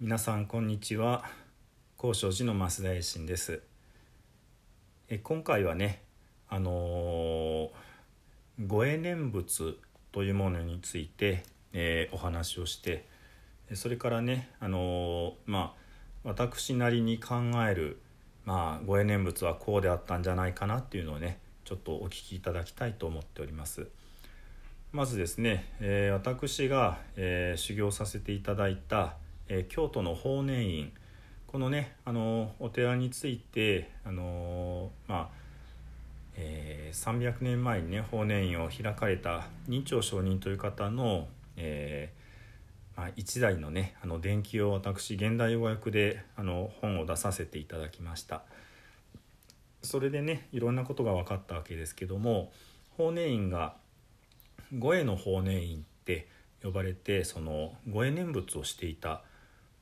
皆さんこんにちは高尚寺の増田衛進ですえ今回はねあのー、護衛念仏というものについて、えー、お話をしてそれからねあのー、まあ私なりに考えるまあ護衛念仏はこうであったんじゃないかなっていうのをねちょっとお聞きいただきたいと思っております。まずですね、えー、私が、えー、修行させていただいた、え、京都の法然院。このねあのお寺についてあのまあ、え300年前にね法然院を開かれた任長上人という方の、えまあ、一代のねあの伝記を私現代語訳であの本を出させていただきました。それでねいろんなことが分かったわけですけども法然院が五重の法然院って呼ばれてその五重念仏をしていた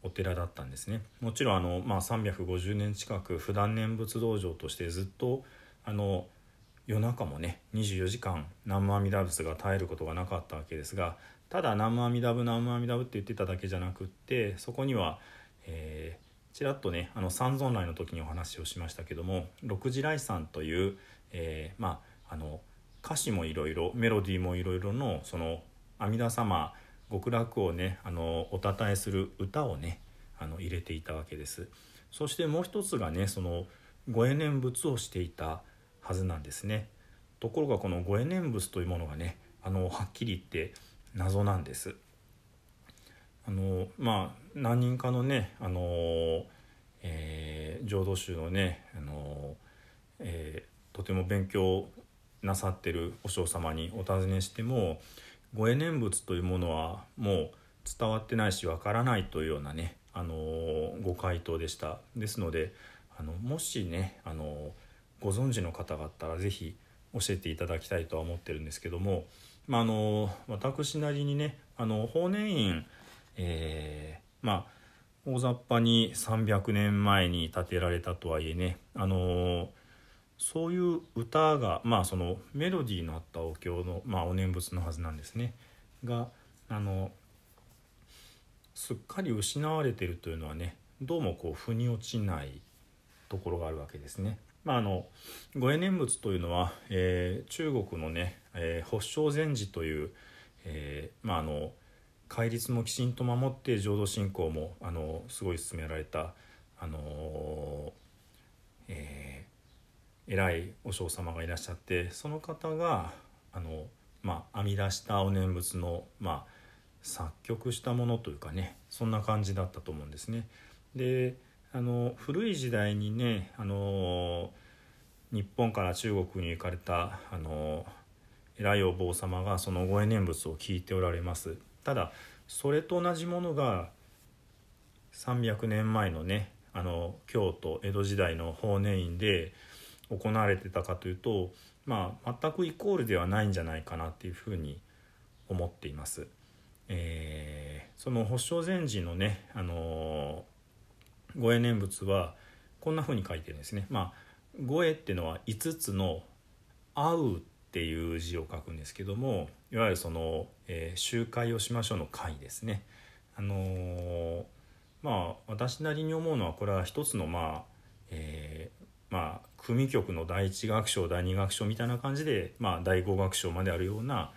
お寺だったんですね。もちろんあの、まあ、350年近く普段念仏道場としてずっとあの夜中もね24時間南無阿弥陀仏が絶えることがなかったわけですがただ南無阿弥陀仏南無阿弥陀仏って言ってただけじゃなくってそこには、えー、ちらっとねあの三尊来の時にお話をしましたけども六時来さんという、えー、まああの歌詞もいろいろメロディーもいろいろのその阿弥陀様極楽をねあのおたたえする歌をねあの入れていたわけです。そしてもう一つがねそのご縁念仏をしていたはずなんですね。ところがこのご縁念仏というものがねあのはっきり言って謎なんです。あのまあ何人かのねあの、えー、浄土宗のねあの、えー、とても勉強なさってる和尚様にお尋ねしてもご縁念仏というものはもう伝わってないしわからないというようなね、あのご回答でした。ですのであのもしね、あのご存知の方があったら是非教えていただきたいとは思ってるんですけども、まあ、あの私なりにねあの法然院、えー、まあ大雑把に300年前に建てられたとはいえねあのそういう歌がまあそのメロディーのあったお経の、まあ、お念仏のはずなんですねがあのすっかり失われてるというのはねどうもこう腑に落ちないところがあるわけですね。まあ、あの五重念仏というのは、えー、中国のね、えー、法正禅師という、えー、まあ、あの戒律もきちんと守って浄土信仰もあのすごい進められた、あのえ偉い和尚様がいらっしゃってその方があの、まあ、編み出したお念仏の、まあ、作曲したものというかねそんな感じだったと思うんですね。であの古い時代にねあの日本から中国に行かれたあの偉いお坊様がそのご縁念仏を聞いておられますただそれと同じものが300年前のねあの京都江戸時代の法然院で行われてたかというと、まあ、全くイコールではないんじゃないかなっていうふうに思っています。えー、その保証禅師のね、あのー、護衛念仏はこんなふうに書いてるんですね。まあ、護衛っていうのは5つの「会う」っていう字を書くんですけどもいわゆるその、えー、集会をしましょうの会ですね。あのー、まあ私なりに思うのはこれは一つのまあ、えー、まあ組曲の第1楽章第2楽章みたいな感じで、まあ、第5楽章まであるような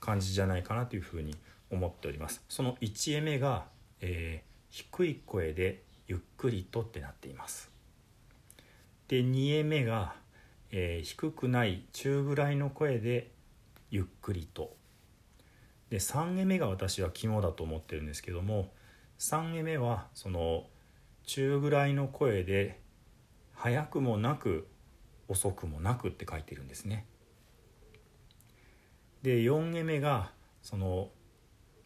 感じじゃないかなというふうに思っております。その1絵目が、えー、低い声でゆっくりとってなっています。で2絵目が、えー、低くない中ぐらいの声でゆっくりと。で3絵目が私は肝だと思ってるんですけども3絵目はその中ぐらいの声で早くもなく遅くもなくって書いてるんですね。で4絵目がその、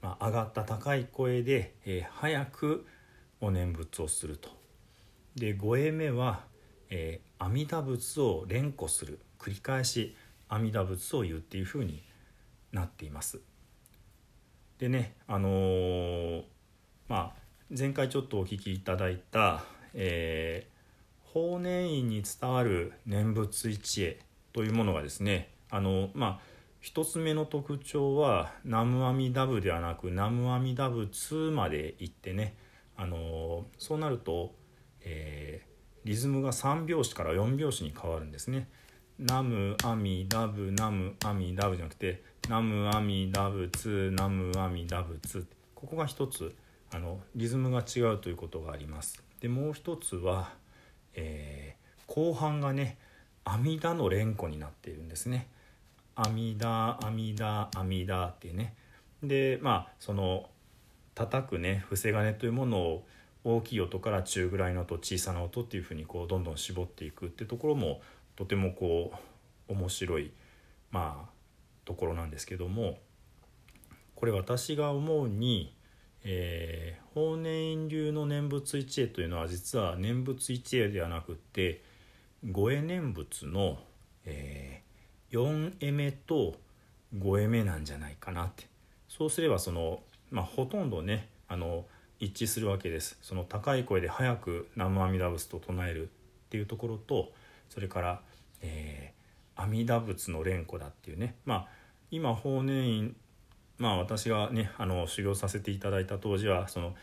まあ、上がった高い声で、えー、早くお念仏をすると。で5絵目は、えー、阿弥陀仏を連呼する繰り返し阿弥陀仏を言うっていうふうになっています。でねあのー、まあ前回ちょっとお聞きいただいた、えー法然院に伝わる念仏一会というものがですねあのまあ一つ目の特徴は南無阿弥陀仏ではなく南無阿弥陀仏まで行ってねあのそうなると、えー、リズムが3拍子から4拍子に変わるんですね。ナムアミダブナムアミダブじゃなくてナムアミダブツナムアミダブツここが一つあのリズムが違うということがあります。でもう一つは、えー、後半がね阿弥陀の連呼になっているんですね。阿弥陀阿弥陀阿弥陀っていうねでまあその叩くね伏せ金というものを大きい音から中ぐらいの音小さな音っていうふうにこうどんどん絞っていくってところもとてもこう面白いまあところなんですけどもこれ私が思うに、えー、法然院流の念仏一会というのは実は念仏一会ではなくって五会念仏の、えー、4会目と5会目なんじゃないかなって。そうすればその、まあ、ほとんどねあの一致するわけです。その高い声で早く南無阿弥陀仏と唱えるっていうところとそれから、えー、阿弥陀仏の連呼だっていうね。まあ今法然院まあ私がねあの修行させていただいた当時はその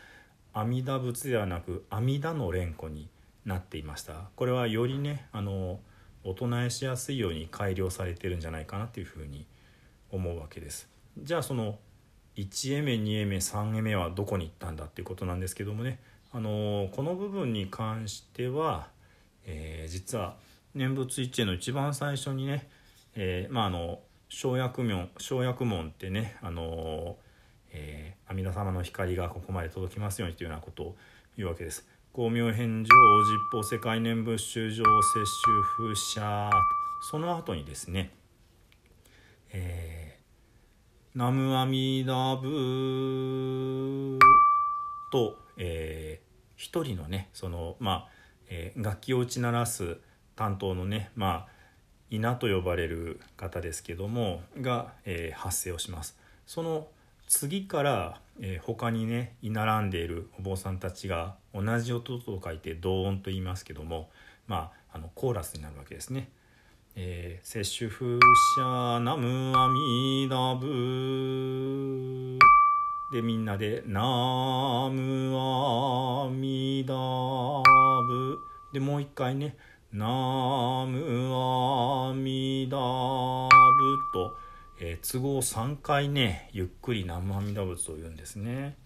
阿弥陀仏ではなく阿弥陀の連呼になっていました。これはよりねあのお唱えしやすいように改良されてるんじゃないかなというふうに思うわけです。じゃあその1エ目2エ目3エ目はどこに行ったんだっていうことなんですけどもねあのこの部分に関しては、えー、実は念仏一会の一番最初にね、えー、まああの生薬門生薬門ってねあの、えー、阿弥陀様の光がここまで届きますようにというようなことを言うわけです。光明返上実法世界念仏修上摂取風車その後にですね、えー、南無阿弥陀仏と、えー、一人のねそのまあ、えー、楽器を打ち鳴らす担当のねまあ稲と呼ばれる方ですけどもが、えー、発生をします。その次から、えー、他にね居並んでいるお坊さんたちが同じ音と書いて同音と言いますけどもまああのコーラスになるわけですね。えー、摂取風車ナムアミダブでみんなでナムアミダブでもう一回ねナムアミダブと、えー、都合3回ねゆっくり南無阿弥陀仏を言うんですね。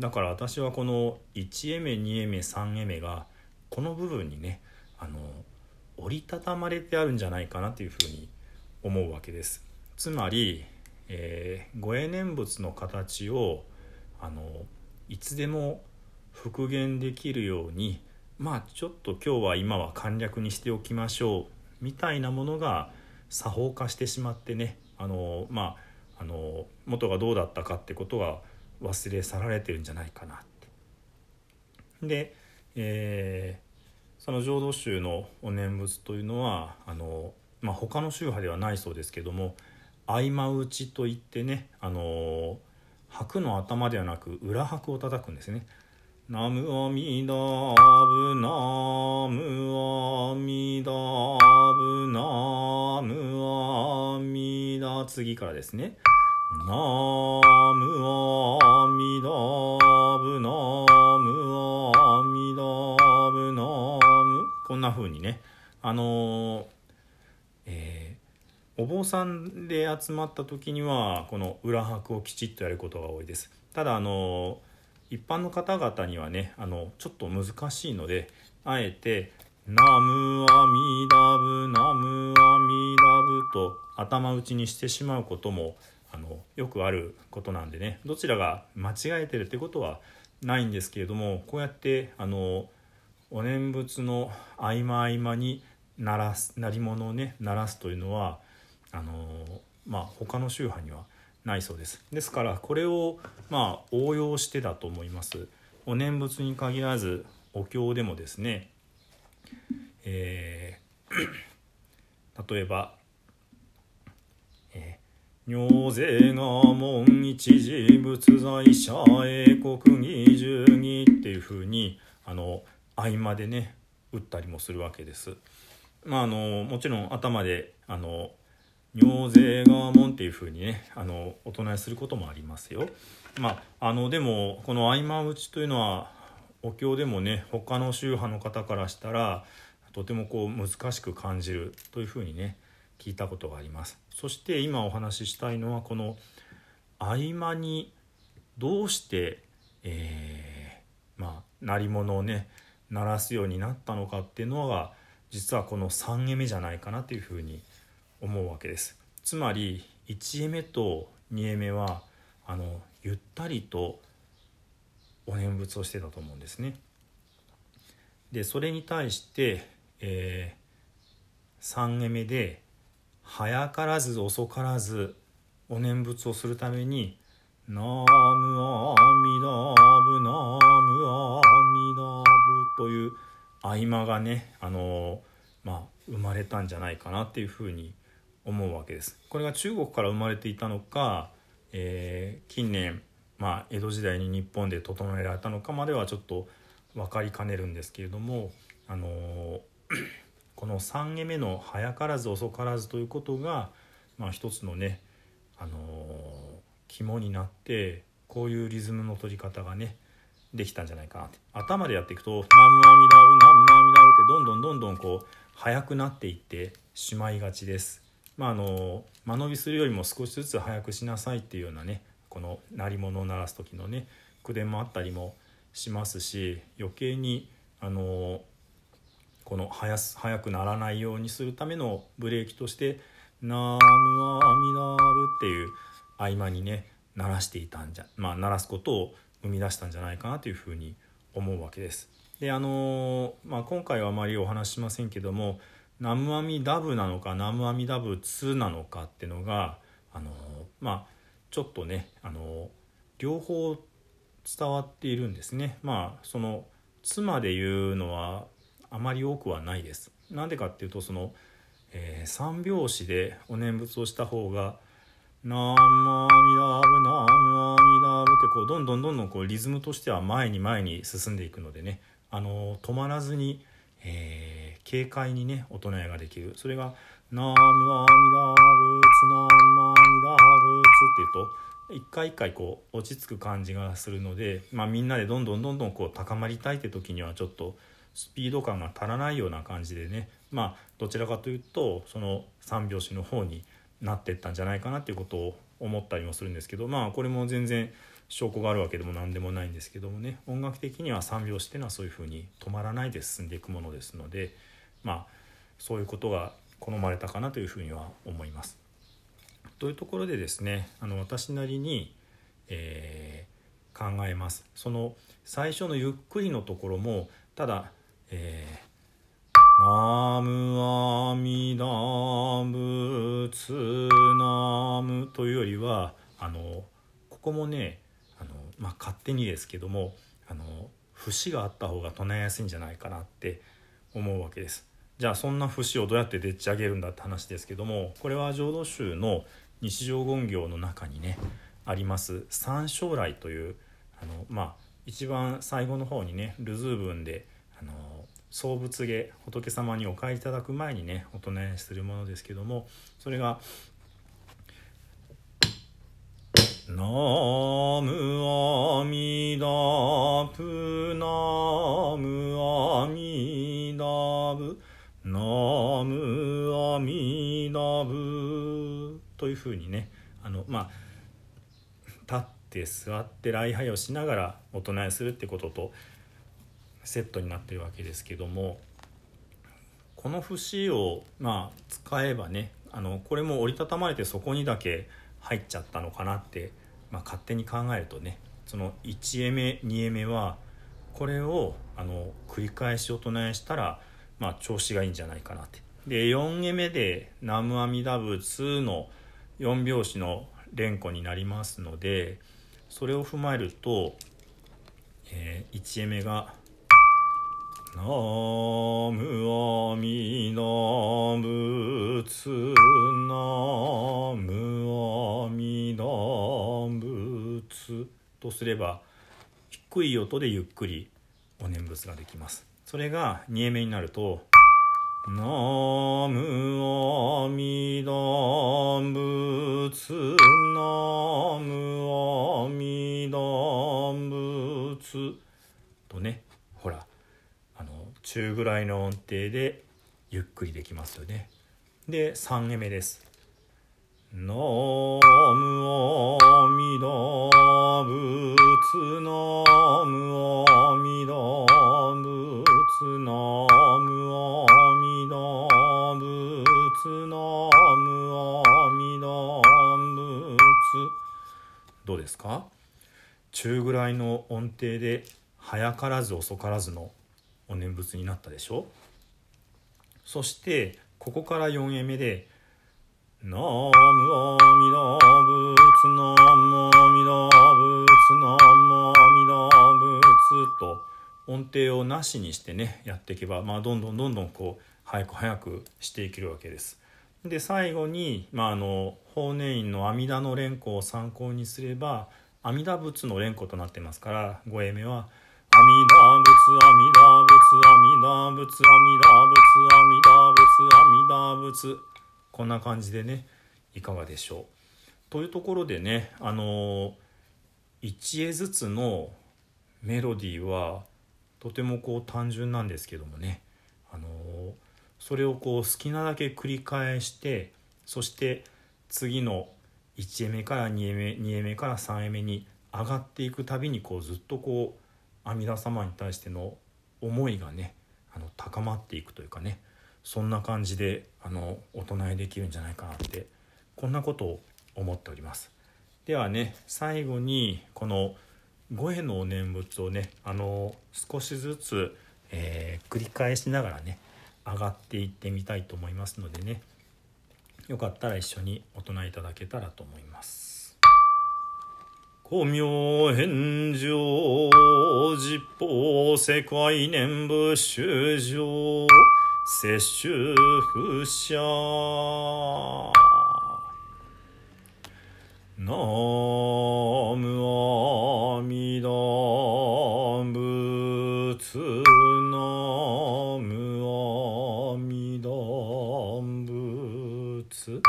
だから私はこの1エメ2エメ3エメがこの部分にねあの折りたたまれてあるんじゃないかなというふうに思うわけです。つまり、えー、ご縁念仏の形をあのいつでも復元できるようにまあちょっと今日は今は簡略にしておきましょうみたいなものが作法化してしまってねあのまああの元がどうだったかってことが忘れ去られてるんじゃないかなって。で、えー、その浄土宗のお念仏というのはあの、まあ、他の宗派ではないそうですけども合間打ちといってねあの白の頭ではなく裏拍を叩くんですね。ナムアミダブナムアミダブナムアミダ次からですねナムアミダブナムアミダブナムこんな風にねあのえー、お坊さんで集まった時にはこの裏拍をきちっとやることが多いですただあのー一般の方々にはねあのちょっと難しいのであえて「ナムアミダブナムアミダブ」と頭打ちにしてしまうこともあのよくあることなんでねどちらが間違えてるってことはないんですけれどもこうやってあのお念仏の合間合間に鳴らす鳴り物をね鳴らすというのはあのまあ他の宗派にはないそうですですからこれをまあ応用してだと思いますお念仏に限らずお経でもですね、えー、例えば「尿税が門一時仏在者英国二十二」っていうふうにあの合間でね打ったりもするわけです。まあ、あのもちろん頭であの尿税が門っていうふうにねあのお唱えすることもありますよ。まあ、あのでもこの合間打ちというのはお経でもね他の宗派の方からしたらとてもこう難しく感じるというふうにね聞いたことがありますそして今お話ししたいのはこの合間にどうして、えー、まあ鳴り物をね鳴らすようになったのかっていうのが実はこの3絵目じゃないかなというふうに思うわけです。つまり1絵目と2絵目はあのゆったりとお念仏をしてたと思うんですね。でそれに対してえー、3絵目で早からず遅からずお念仏をするために「ナムアミダブナムアミダブ」という合間がねあのー、まあ生まれたんじゃないかなっていうふうに思うわけです。これが中国から生まれていたのか、えー、近年、まあ、江戸時代に日本で整えられたのかまではちょっと分かりかねるんですけれどもあのー この3下目の「早からず遅からず」ということが、まあ、一つのね、あのー、肝になってこういうリズムの取り方がねできたんじゃないかなって頭でやっていくと「ナムアミダブナムアミダブ」ってどんどんどんどんこう速くなっていってしまいがちです。まあ、あの間延びするよりも少しずつ速くしなさいっていうようなねこの鳴り物を鳴らす時のね口伝もあったりもしますし余計にあのこの速速くならないようにするためのブレーキとして「ナムアミダブ」っていう合間にね鳴らしていたんじゃまあ鳴らすことを生み出したんじゃないかなというふうに思うわけです。であのまあ、今回はあまりお話ししませんけども「ナムアミダブ」なのか「ナムアミダブ2」なのかっていうのがあのまあちょっとねあの両方伝わっているんですね。まあその妻で言うのはあまり多くはないです。なんでかっていうとその、えー、三拍子でお念仏をした方が「ナムアミダブナムアミダブ」ってこうどんどんどんどんこうリズムとしては前に前に進んでいくのでねあの止まらずに、えー、軽快にねお唱えができる。それが「ナムアミダブツナムアミダブツ」っていうと一回一回こう落ち着く感じがするので、まあ、みんなでどんどんどんどんこう高まりたいって時にはちょっとスピード感が足らないような感じでねまあどちらかというとその三拍子の方になってったんじゃないかなっていうことを思ったりもするんですけどまあこれも全然証拠があるわけでも何でもないんですけどもね音楽的には三拍子っていうのはそういうふうに止まらないで進んでいくものですのでまあそういうことが好まれたかなというふうには思います。というところでですねあの私なりに、えー、考えます。その最初のゆっくりのところもただえー、ナムアミダブツナムというよりはあのここもね、まあ、勝手にですけどもあの節があった方が唱えやすいんじゃないかなって思うわけです。じゃあそんな節をどうやってでっち上げるんだって話ですけどもこれは浄土宗の日常言行の中にねあります三将来というあのまあ一番最後の方にねルズー文であの総仏下仏様にお帰りいただく前にねお唱えするものですけどもそれが「ナムというふうにねあのまあ立って座って礼拝をしながらお唱えするってこととセットになってるわけですけどもこの節をまあ使えばねあのこれも折りたたまれてそこにだけ入っちゃったのかなって、まあ、勝手に考えるとねその1絵目2絵目はこれをあの繰り返しお唱えしたら、まあ、調子がいいんじゃないかなって。で4絵目で「南無阿弥陀仏」の4拍子の連呼になりますのでそれを踏まえると、えー、1絵目が「ナムアミダ仏ナムアミダ仏とすれば低い音でゆっくりお念仏ができます。それが2目になると「ナムアミダ仏ナムアミダ仏」とねほらあの中ぐらいの音程でゆっくりできますよね。で3目目です。中ぐらいの音程で早からず遅からずのお念仏になったでしょ？そしてここから4円目で「ナムアミダ仏ナムアミダ仏ナムアミダ仏」と音程をなしにしてねやっていけば、まあ、どんどんどんどんこう早く早くしていけるわけです。で最後に、まあ、あの法然院の阿弥陀の連呼を参考にすれば阿弥陀仏の連呼となってますから5英目は阿弥陀仏阿弥陀仏阿弥陀仏阿弥陀仏阿弥陀仏阿弥陀仏こんな感じでねいかがでしょう。というところでねあの1絵ずつのメロディーはとてもこう単純なんですけどもねあのそれをこう好きなだけ繰り返してそして次の1絵目から2絵目2絵目から3絵目に上がっていくたびにこうずっとこう阿弥陀様に対しての思いがねあの高まっていくというかねそんな感じであのお唱えできるんじゃないかなってこんなことを思っております。ではね最後にこの五重のお念仏をねあの少しずつ、えー、繰り返しながらね上がっていってみたいと思いますのでねよかったら一緒にお唱えいただけたらと思います。古明返上実法世界念仏修上摂取不捨。ナムアミダ仏。の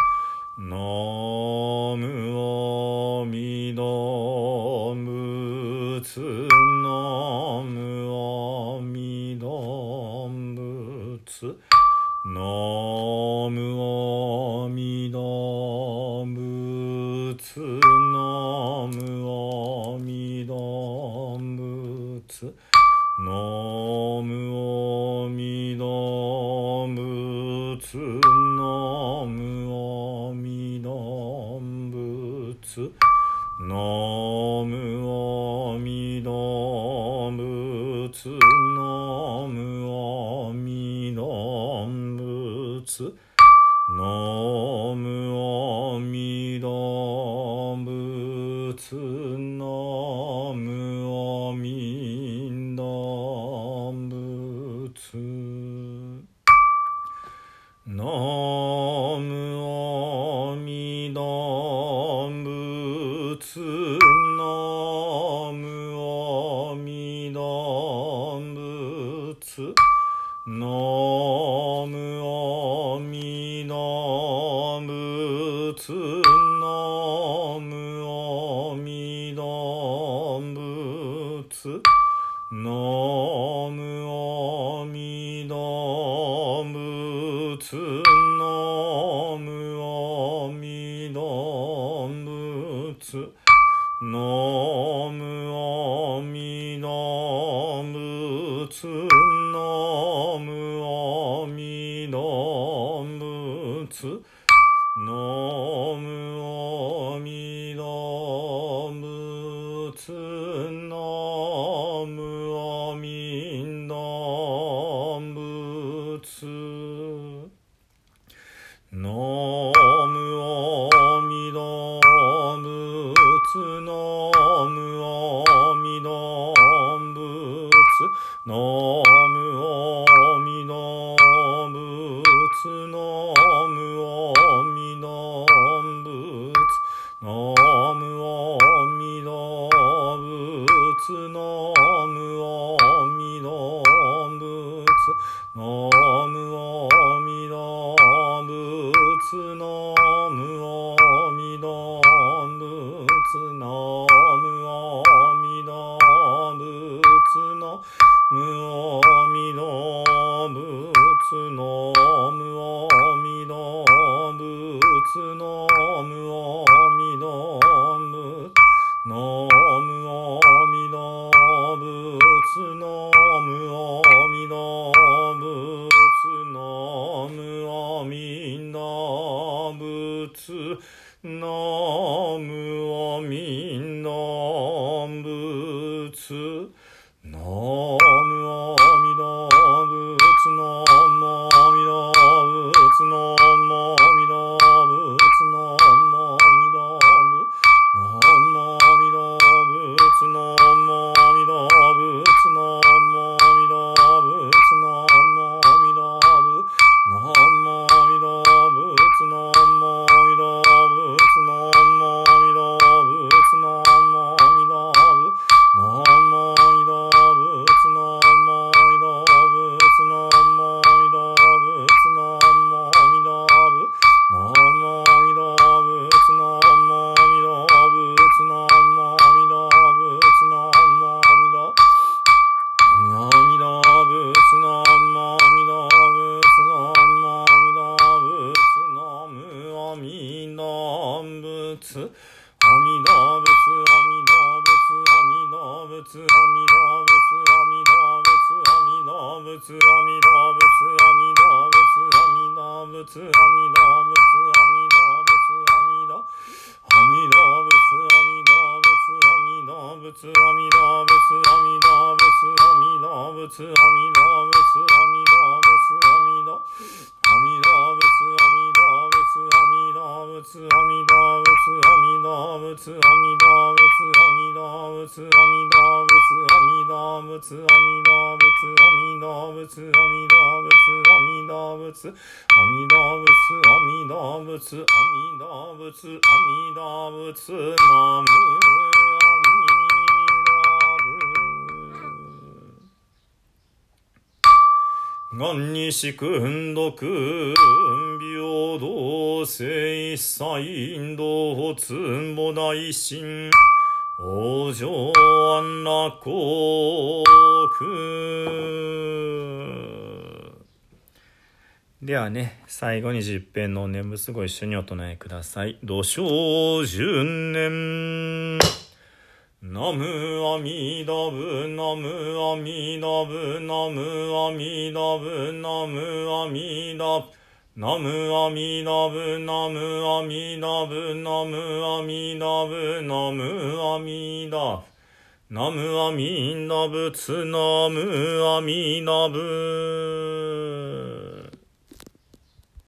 kokusu ノー無阿弥陀仏の無阿弥陀仏の無阿弥陀仏の無仏阿弥陀仏阿弥陀仏阿弥陀仏阿弥陀仏阿弥陀仏阿弥陀仏阿弥陀阿弥陀仏阿弥陀仏阿弥陀仏阿弥陀仏阿弥陀仏阿弥陀仏阿弥陀仏阿弥陀仏阿弥陀仏阿弥陀仏阿弥陀仏阿弥陀仏阿弥陀仏阿弥陀仏阿弥陀仏阿弥陀仏阿弥陀仏ナム願にしくんどく平等性一切道つんぼ大神往生安楽国ではね最後に十遍の念仏ご一緒にお唱えください。土生十年。ナムアミダブナムアミダブナムアミダブナムアミダブナムアミダブナムアミダブナムアミダブナムアミダブナムアミダブツナムアミダブ